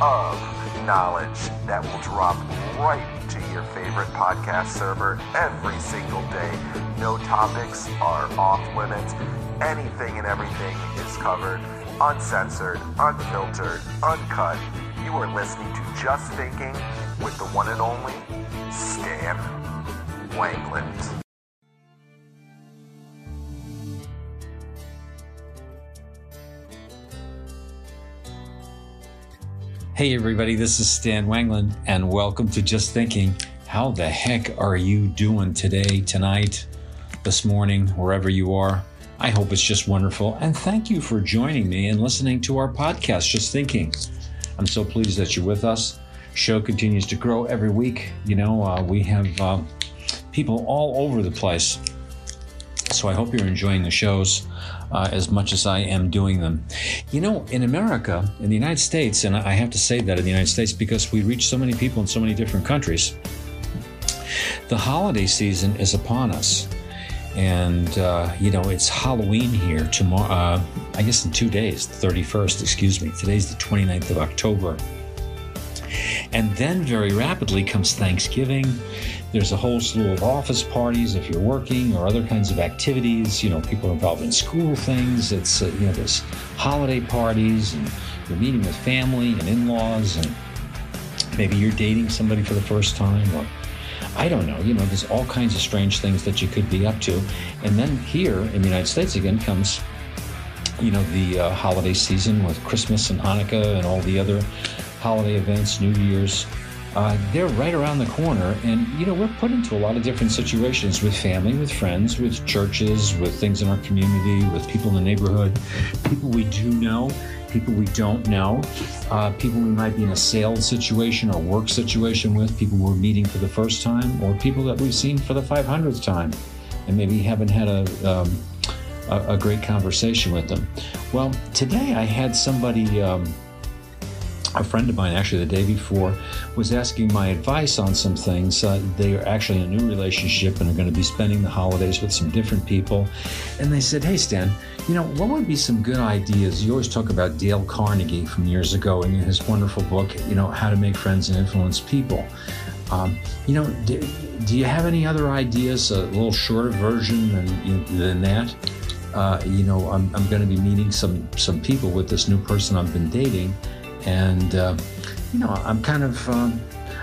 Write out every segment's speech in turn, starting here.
Of knowledge that will drop right to your favorite podcast server every single day. No topics are off limits. Anything and everything is covered, uncensored, unfiltered, uncut. You are listening to Just Thinking with the one and only Stan Wanglund. Hey, everybody, this is Stan Wanglund, and welcome to Just Thinking. How the heck are you doing today, tonight, this morning, wherever you are? I hope it's just wonderful. And thank you for joining me and listening to our podcast, Just Thinking. I'm so pleased that you're with us. Show continues to grow every week. You know, uh, we have uh, people all over the place. So I hope you're enjoying the shows uh, as much as I am doing them. You know, in America, in the United States, and I have to say that in the United States because we reach so many people in so many different countries, the holiday season is upon us. And, uh, you know, it's Halloween here tomorrow, uh, I guess in two days, the 31st, excuse me. Today's the 29th of October. And then very rapidly comes Thanksgiving. There's a whole slew of office parties if you're working or other kinds of activities. You know, people are involved in school things. It's, uh, you know, there's holiday parties and you're meeting with family and in laws and maybe you're dating somebody for the first time or I don't know. You know, there's all kinds of strange things that you could be up to. And then here in the United States again comes, you know, the uh, holiday season with Christmas and Hanukkah and all the other holiday events, New Year's. Uh, they're right around the corner, and you know we're put into a lot of different situations with family, with friends, with churches, with things in our community, with people in the neighborhood, people we do know, people we don't know, uh, people we might be in a sales situation or work situation with, people we're meeting for the first time, or people that we've seen for the 500th time, and maybe haven't had a um, a, a great conversation with them. Well, today I had somebody. Um, a friend of mine, actually, the day before, was asking my advice on some things. Uh, they are actually in a new relationship and are going to be spending the holidays with some different people. And they said, Hey, Stan, you know, what would be some good ideas? You always talk about Dale Carnegie from years ago in his wonderful book, you know, How to Make Friends and Influence People. Um, you know, do, do, you have any other ideas, a little shorter version than, than that? Uh, you know, I'm, I'm going to be meeting some, some people with this new person I've been dating and uh, you know, I'm kind of, um,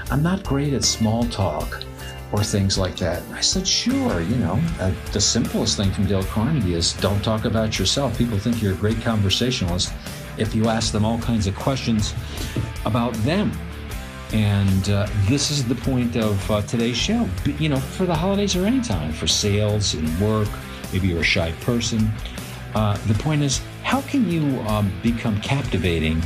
I'm not great at small talk or things like that. I said, sure, you know, uh, the simplest thing from Dale Carnegie is don't talk about yourself. People think you're a great conversationalist if you ask them all kinds of questions about them. And uh, this is the point of uh, today's show. You know, for the holidays or anytime, for sales and work, maybe you're a shy person. Uh, the point is, how can you um, become captivating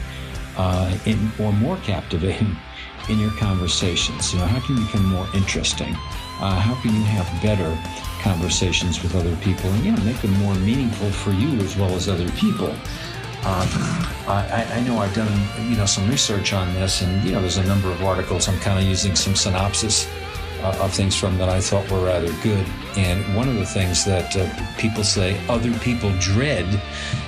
uh, in, or more captivating in your conversations? You know, how can you become more interesting? Uh, how can you have better conversations with other people and, you know, make them more meaningful for you as well as other people? Um, I, I, know I've done you know some research on this, and you know there's a number of articles. I'm kind of using some synopsis of things from that I thought were rather good. And one of the things that uh, people say other people dread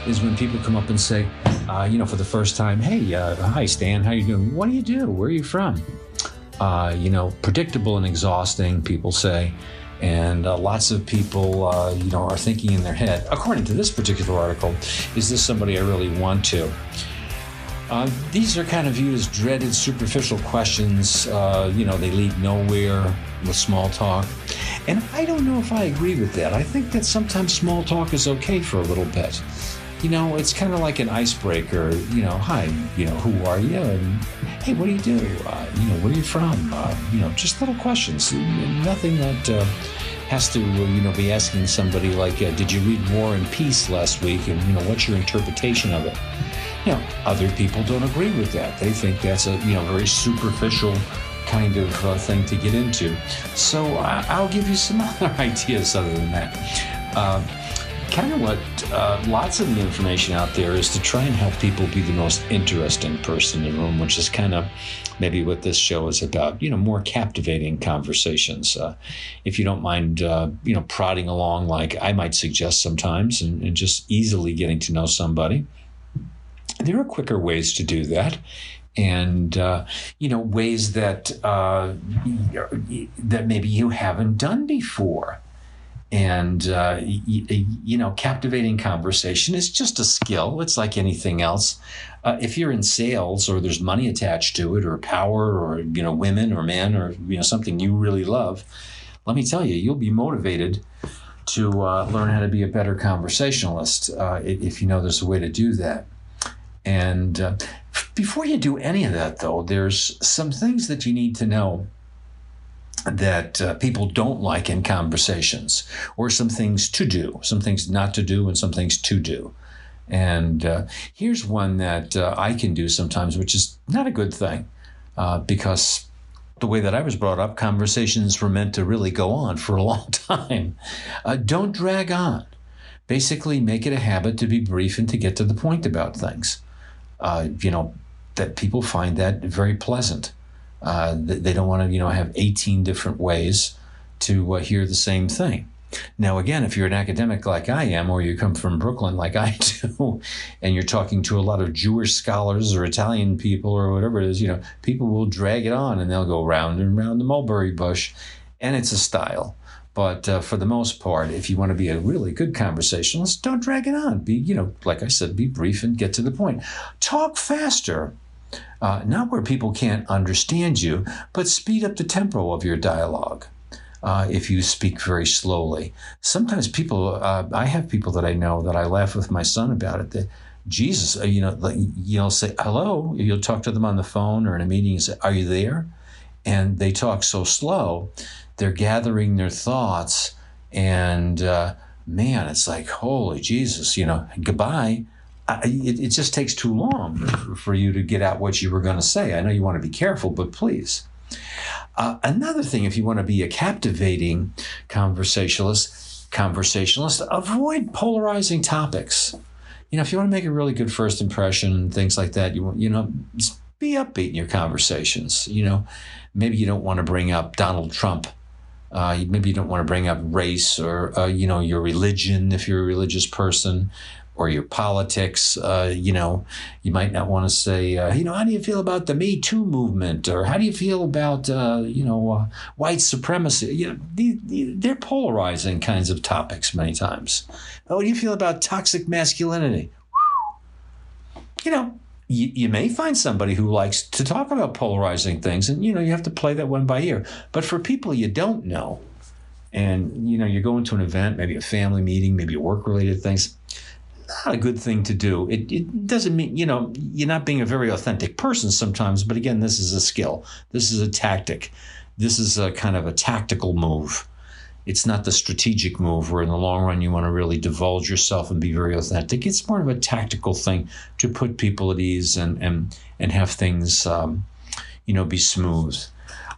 is when people come up and say, uh, you know, for the first time, "Hey, uh, hi Stan, how you doing? What do you do? Where are you from?" Uh, you know, predictable and exhausting. People say. And uh, lots of people, uh, you know, are thinking in their head, according to this particular article, is this somebody I really want to? Uh, these are kind of viewed as dreaded, superficial questions. Uh, you know, they lead nowhere with small talk. And I don't know if I agree with that. I think that sometimes small talk is okay for a little bit. You know, it's kind of like an icebreaker. You know, hi, you know, who are you? And hey, what do you do? Uh, you know, where are you from? Uh, you know, just little questions. Nothing that uh, has to, you know, be asking somebody like, uh, did you read War and Peace last week? And, you know, what's your interpretation of it? You know, other people don't agree with that. They think that's a, you know, very superficial kind of uh, thing to get into. So I- will give you some other ideas other than that. Uh, kind of what uh, lots of the information out there is to try and help people be the most interesting person in the room, which is kind of maybe what this show is about. You know, more captivating conversations. Uh, if you don't mind, uh, you know, prodding along like I might suggest sometimes, and, and just easily getting to know somebody. There are quicker ways to do that. And uh, you know ways that uh, that maybe you haven't done before. And uh, y- you know captivating conversation is just a skill. It's like anything else. Uh, if you're in sales or there's money attached to it or power or you know women or men or you know something you really love let me tell you you'll be motivated to uh, learn how to be a better conversationalist uh, if you know there's a way to do that and uh, before you do any of that though there's some things that you need to know that uh, people don't like in conversations, or some things to do, some things not to do, and some things to do. And uh, here's one that uh, I can do sometimes, which is not a good thing, uh, because the way that I was brought up, conversations were meant to really go on for a long time. Uh, don't drag on. Basically, make it a habit to be brief and to get to the point about things. Uh, you know, that people find that very pleasant. Uh, they don't want to, you know, have 18 different ways to uh, hear the same thing. Now, again, if you're an academic like I am, or you come from Brooklyn like I do, and you're talking to a lot of Jewish scholars or Italian people or whatever it is, you know, people will drag it on and they'll go round and round the mulberry bush, and it's a style. But uh, for the most part, if you want to be a really good conversationalist, don't drag it on. Be, you know, like I said, be brief and get to the point. Talk faster uh, not where people can't understand you, but speed up the tempo of your dialogue. Uh, if you speak very slowly, sometimes people, uh, I have people that I know that I laugh with my son about it. That Jesus, uh, you know, you'll say hello. You'll talk to them on the phone or in a meeting and say, "Are you there?" And they talk so slow, they're gathering their thoughts, and uh, man, it's like, holy Jesus, you know, goodbye it, it, just takes too long for you to get out what you were going to say. I know you want to be careful, but please. Uh, another thing, if you want to be a captivating conversationalist, conversationalist, avoid polarizing topics. You know, if you want to make a really good first impression and things like that, you want you know, be upbeat in your conversations. You know, maybe you don't want to bring up Donald Trump. Uh, maybe you don't want to bring up race or uh, you know your religion if you're a religious person or your politics. Uh, you know, you might not want to say, uh, you know, how do you feel about the Me Too movement, or how do you feel about, uh, you know, uh, white supremacy? You know, they're polarizing kinds of topics many times. Oh, what do you feel about toxic masculinity? You know, you, you may find somebody who likes to talk about polarizing things, and you know you have to play that one by ear. But for people you don't know, and you know you're going to an event, maybe a family meeting, maybe work related things, not a good thing to do. It, it doesn't mean you know you're not being a very authentic person sometimes. But again, this is a skill. This is a tactic. This is a kind of a tactical move it's not the strategic move where in the long run you want to really divulge yourself and be very authentic. It's more of a tactical thing to put people at ease and and and have things um, you know be smooth.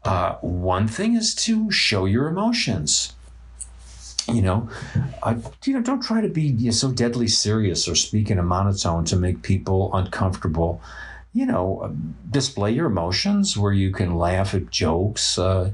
Uh, one thing is to show your emotions. You know, you know, don't try to be you know, so deadly serious or speak in a monotone to make people uncomfortable. You know, display your emotions where you can laugh at jokes. Uh,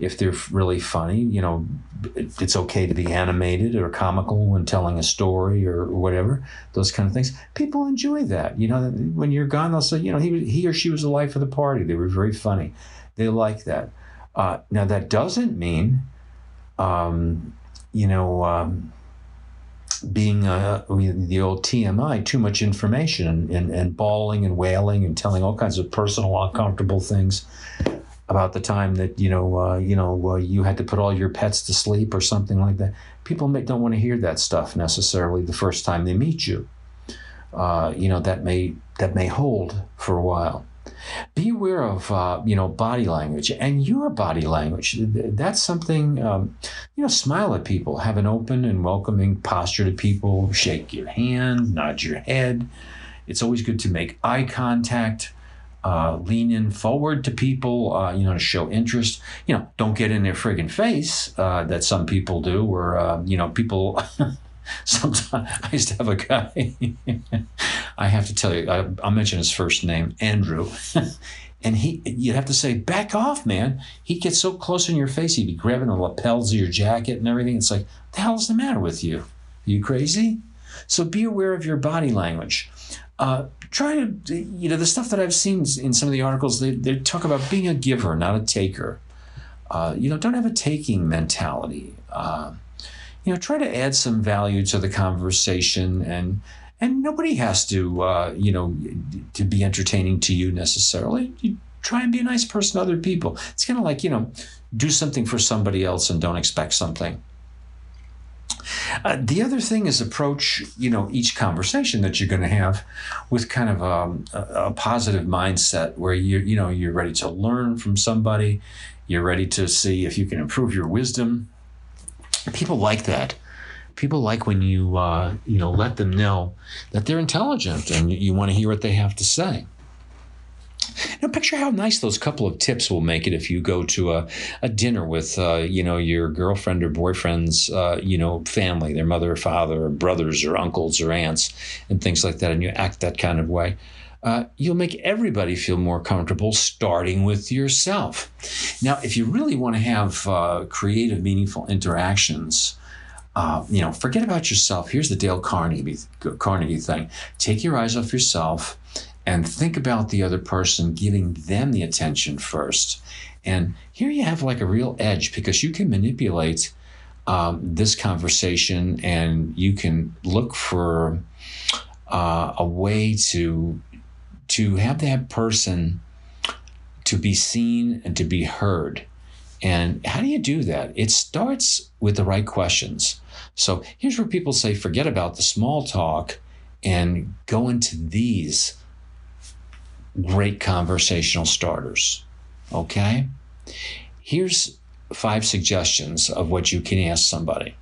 if they're really funny, you know, it's okay to be animated or comical when telling a story or whatever, those kind of things. People enjoy that. You know, when you're gone, they'll say, you know, he, he or she was the life of the party. They were very funny. They like that. Uh, now, that doesn't mean, um, you know, um, being uh, the old TMI, too much information and, and, and bawling and wailing and telling all kinds of personal, uncomfortable things about the time that you know uh, you know uh, you had to put all your pets to sleep or something like that. People may, don't want to hear that stuff necessarily the first time they meet you. Uh, you know that may that may hold for a while. Be aware of uh, you know body language and your body language. That's something um, you know. Smile at people, have an open and welcoming posture to people. Shake your hand, nod your head. It's always good to make eye contact uh, lean in forward to people, uh, you know, to show interest. You know, don't get in their friggin' face uh, that some people do, or uh, you know, people. sometimes I used to have a guy. I have to tell you, I, will mention his first name, Andrew. and he, you'd have to say, back off, man. He'd get so close in your face, he'd be grabbing the lapels of your jacket and everything. It's like, the hell's the matter with you? Are you crazy? So be aware of your body language. Uh, try to, you know, the stuff that I've seen in some of the articles, they, they talk about being a giver, not a taker. Uh, you know, don't have a taking mentality. Uh, you know, try to add some value to the conversation and and nobody has to uh, you know to be entertaining to you necessarily. You try and be a nice person to other people. It's kind of like you know, do something for somebody else and don't expect something. Uh, the other thing is approach, you know, each conversation that you're going to have with kind of um, a, a, positive mindset where you, you know, you're ready to learn from somebody. You're ready to see if you can improve your wisdom. People like that. People like when you, uh, you know, let them know that they're intelligent and you want to hear what they have to say. Now, picture how nice those couple of tips will make it if you go to a, a dinner with, uh, you know, your girlfriend or boyfriend's, uh, you know, family, their mother or father or brothers or uncles or aunts and things like that, and you act that kind of way. Uh, you'll make everybody feel more comfortable starting with yourself. Now, if you really want to have uh, creative, meaningful interactions, uh, you know, forget about yourself. Here's the Dale Carnegie, Carnegie thing. Take your eyes off yourself and think about the other person, giving them the attention first. And here you have like a real edge because you can manipulate um, this conversation and you can look for uh, a way to to have that person to be seen and to be heard. And how do you do that? It starts with the right questions. So here's where people say, forget about the small talk and go into these great conversational starters. Okay? Here's five suggestions of what you can ask somebody.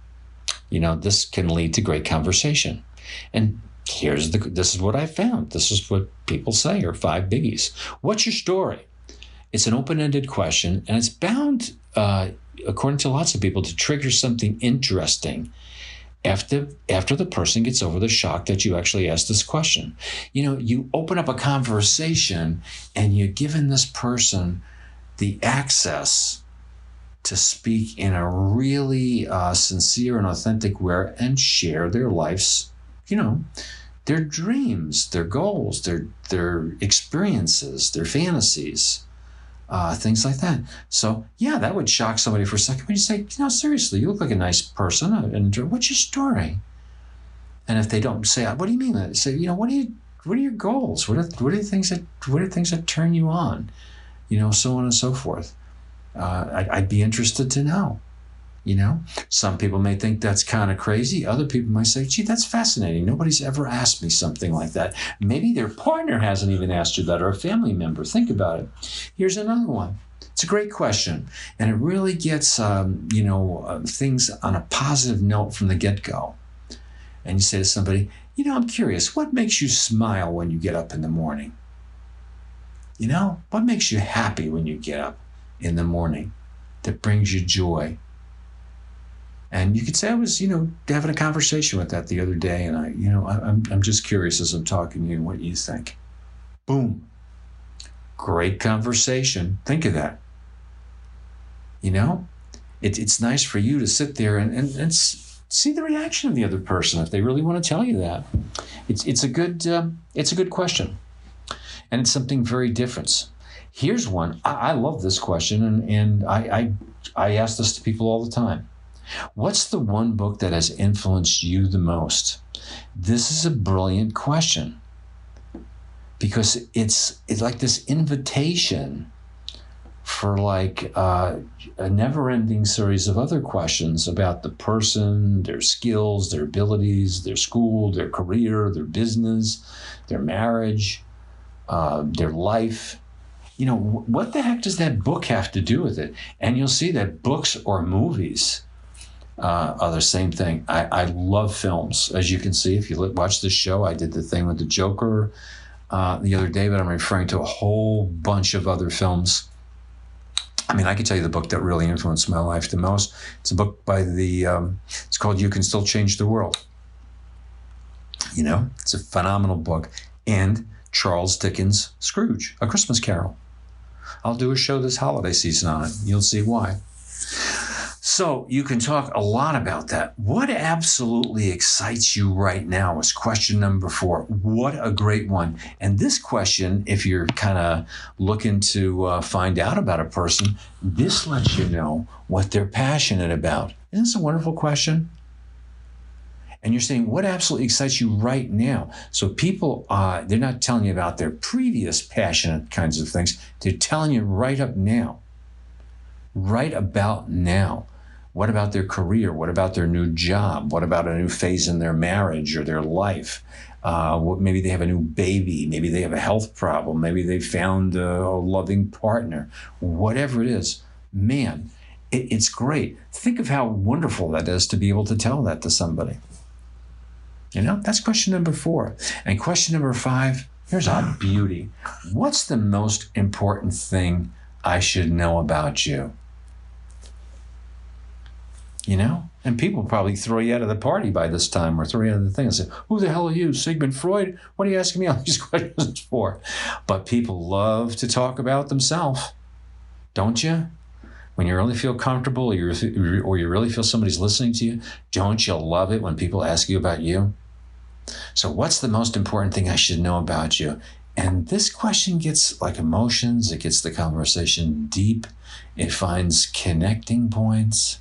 You know, this can lead to great conversation. And here's the this is what I found. This is what people say are five biggies. What's your story? It's an open-ended question, and it's bound, uh, according to lots of people, to trigger something interesting after after the person gets over the shock that you actually asked this question. You know, you open up a conversation and you're giving this person the access to speak in a really uh, sincere and authentic way and share their lives, you know, their dreams, their goals, their their experiences, their fantasies uh, things like that. So yeah, that would shock somebody for a second. But you say, you know, seriously, you look like a nice person. And what's your story? And if they don't say, what do you mean? Say, you know, what do you what are your goals? What are what are things that what are things that turn you on? You know, so on and so forth. Uh, I'd, I'd be interested to know. You know, some people may think that's kind of crazy. Other people might say, gee, that's fascinating. Nobody's ever asked me something like that. Maybe their partner hasn't even asked you that or a family member. Think about it. Here's another one. It's a great question. And it really gets, um, you know, uh, things on a positive note from the get go. And you say to somebody, you know, I'm curious, what makes you smile when you get up in the morning? You know, what makes you happy when you get up in the morning that brings you joy? And you could say I was, you know, having a conversation with that the other day, and I, you know, I, I'm, I'm just curious as I'm talking to you what you think. Boom. Great conversation. Think of that. You know, it, it's nice for you to sit there and, and, and see the reaction of the other person if they really want to tell you that. It's, it's a good um, it's a good question, and it's something very different. Here's one. I, I love this question, and, and I, I I ask this to people all the time. What's the one book that has influenced you the most? This is a brilliant question because it's it's like this invitation for like uh, a never-ending series of other questions about the person, their skills, their abilities, their school, their career, their business, their marriage, uh, their life. You know, what the heck does that book have to do with it? And you'll see that books or movies uh, are the same thing. I, I love films, as you can see. If you look, watch this show, I did the thing with the Joker uh, the other day, but I'm referring to a whole bunch of other films. I mean, I can tell you the book that really influenced my life the most. It's a book by the. Um, it's called "You Can Still Change the World." You know, it's a phenomenal book, and Charles Dickens' Scrooge, A Christmas Carol. I'll do a show this holiday season on it. You'll see why. So you can talk a lot about that. What absolutely excites you right now is question number four. What a great one. And this question, if you're kind of looking to uh, find out about a person, this lets you know what they're passionate about. Isn't this a wonderful question? And you're saying what absolutely excites you right now. So people, uh, they're not telling you about their previous passionate kinds of things. They're telling you right up now, right about now. What about their career? What about their new job? What about a new phase in their marriage or their life? Uh, what, maybe they have a new baby. Maybe they have a health problem. Maybe they found a, a loving partner. Whatever it is, man, it, it's great. Think of how wonderful that is to be able to tell that to somebody. You know, that's question number four. And question number five here's our beauty. What's the most important thing I should know about you? You know? And people probably throw you out of the party by this time or throw you out of the thing and say, Who the hell are you, Sigmund Freud? What are you asking me all these questions for? But people love to talk about themselves, don't you? When you really feel comfortable or, you or you really feel somebody's listening to you, don't you love it when people ask you about you? So, what's the most important thing I should know about you? And this question gets like emotions, it gets the conversation deep, it finds connecting points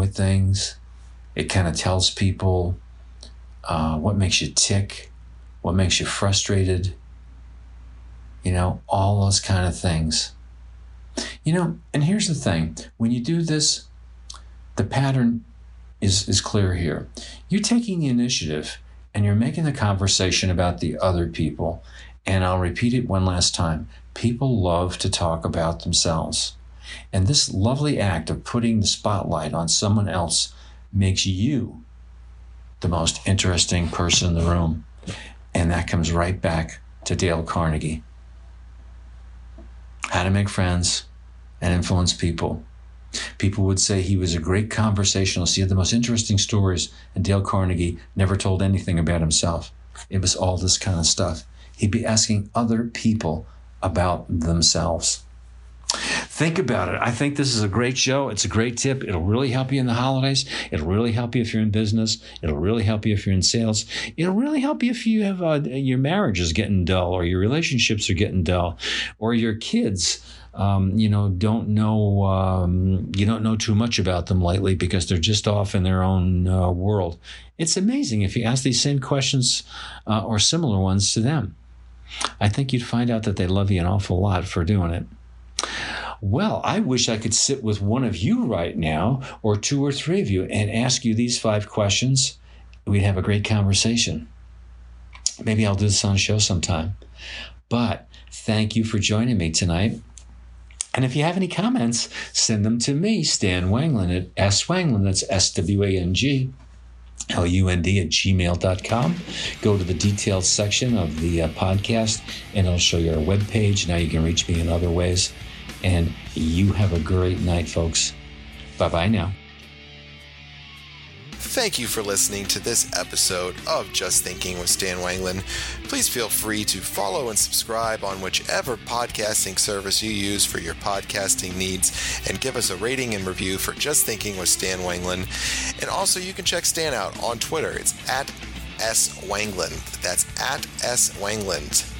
with things. It kind of tells people uh, what makes you tick, what makes you frustrated, you know, all those kind of things. You know, and here's the thing when you do this, the pattern is, is clear here. You're taking the initiative and you're making the conversation about the other people. And I'll repeat it one last time people love to talk about themselves. And this lovely act of putting the spotlight on someone else makes you the most interesting person in the room. And that comes right back to Dale Carnegie. How to make friends and influence people. People would say he was a great conversationalist. He had the most interesting stories, and Dale Carnegie never told anything about himself. It was all this kind of stuff. He'd be asking other people about themselves. Think about it. I think this is a great show. It's a great tip. It'll really help you in the holidays. It'll really help you if you're in business. It'll really help you if you're in sales. It'll really help you if you have uh, your marriage is getting dull, or your relationships are getting dull, or your kids um, you know, don't know, um, you don't know too much about them lately because they're just off in their own uh, world. It's amazing if you ask these same questions uh, or similar ones to them. I think you'd find out that they love you an awful lot for doing it. Well, I wish I could sit with one of you right now, or two or three of you, and ask you these five questions. We'd have a great conversation. Maybe I'll do this on a show sometime. But thank you for joining me tonight. And if you have any comments, send them to me, Stan Wanglund at swanglund, that's S W A N G, L U N D at gmail.com. Go to the details section of the uh, podcast and it'll show you our webpage. Now you can reach me in other ways. And you have a great night, folks. Bye bye now. Thank you for listening to this episode of Just Thinking with Stan Wanglund. Please feel free to follow and subscribe on whichever podcasting service you use for your podcasting needs and give us a rating and review for Just Thinking with Stan Wanglund. And also, you can check Stan out on Twitter. It's at S. Wanglund. That's at S. Wanglund.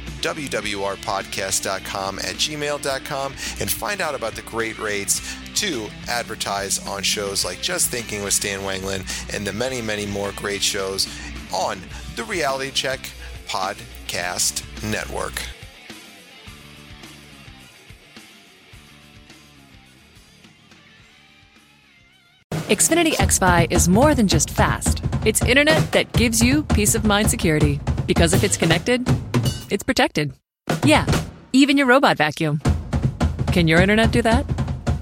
wwrpodcast.com at gmail.com and find out about the great rates to advertise on shows like Just Thinking with Stan Wanglund and the many, many more great shows on the Reality Check Podcast Network. Xfinity XFi is more than just fast. It's internet that gives you peace of mind security. Because if it's connected, it's protected. Yeah, even your robot vacuum. Can your internet do that?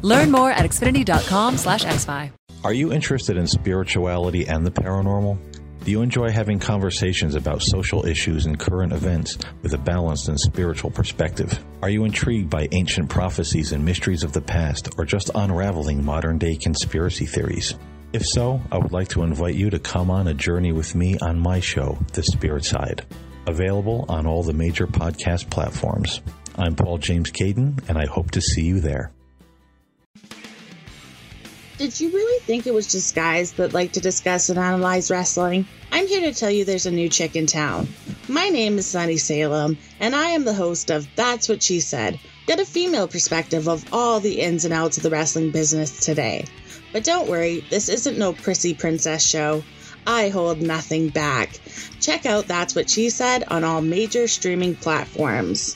Learn more at xfinity.com slash xfi. Are you interested in spirituality and the paranormal? Do you enjoy having conversations about social issues and current events with a balanced and spiritual perspective? Are you intrigued by ancient prophecies and mysteries of the past, or just unraveling modern day conspiracy theories? If so, I would like to invite you to come on a journey with me on my show, The Spirit Side. Available on all the major podcast platforms. I'm Paul James Caden, and I hope to see you there. Did you really think it was just guys that like to discuss and analyze wrestling? I'm here to tell you there's a new chick in town. My name is Sunny Salem, and I am the host of That's What She Said. Get a female perspective of all the ins and outs of the wrestling business today. But don't worry, this isn't no prissy princess show. I hold nothing back. Check out That's What She Said on all major streaming platforms.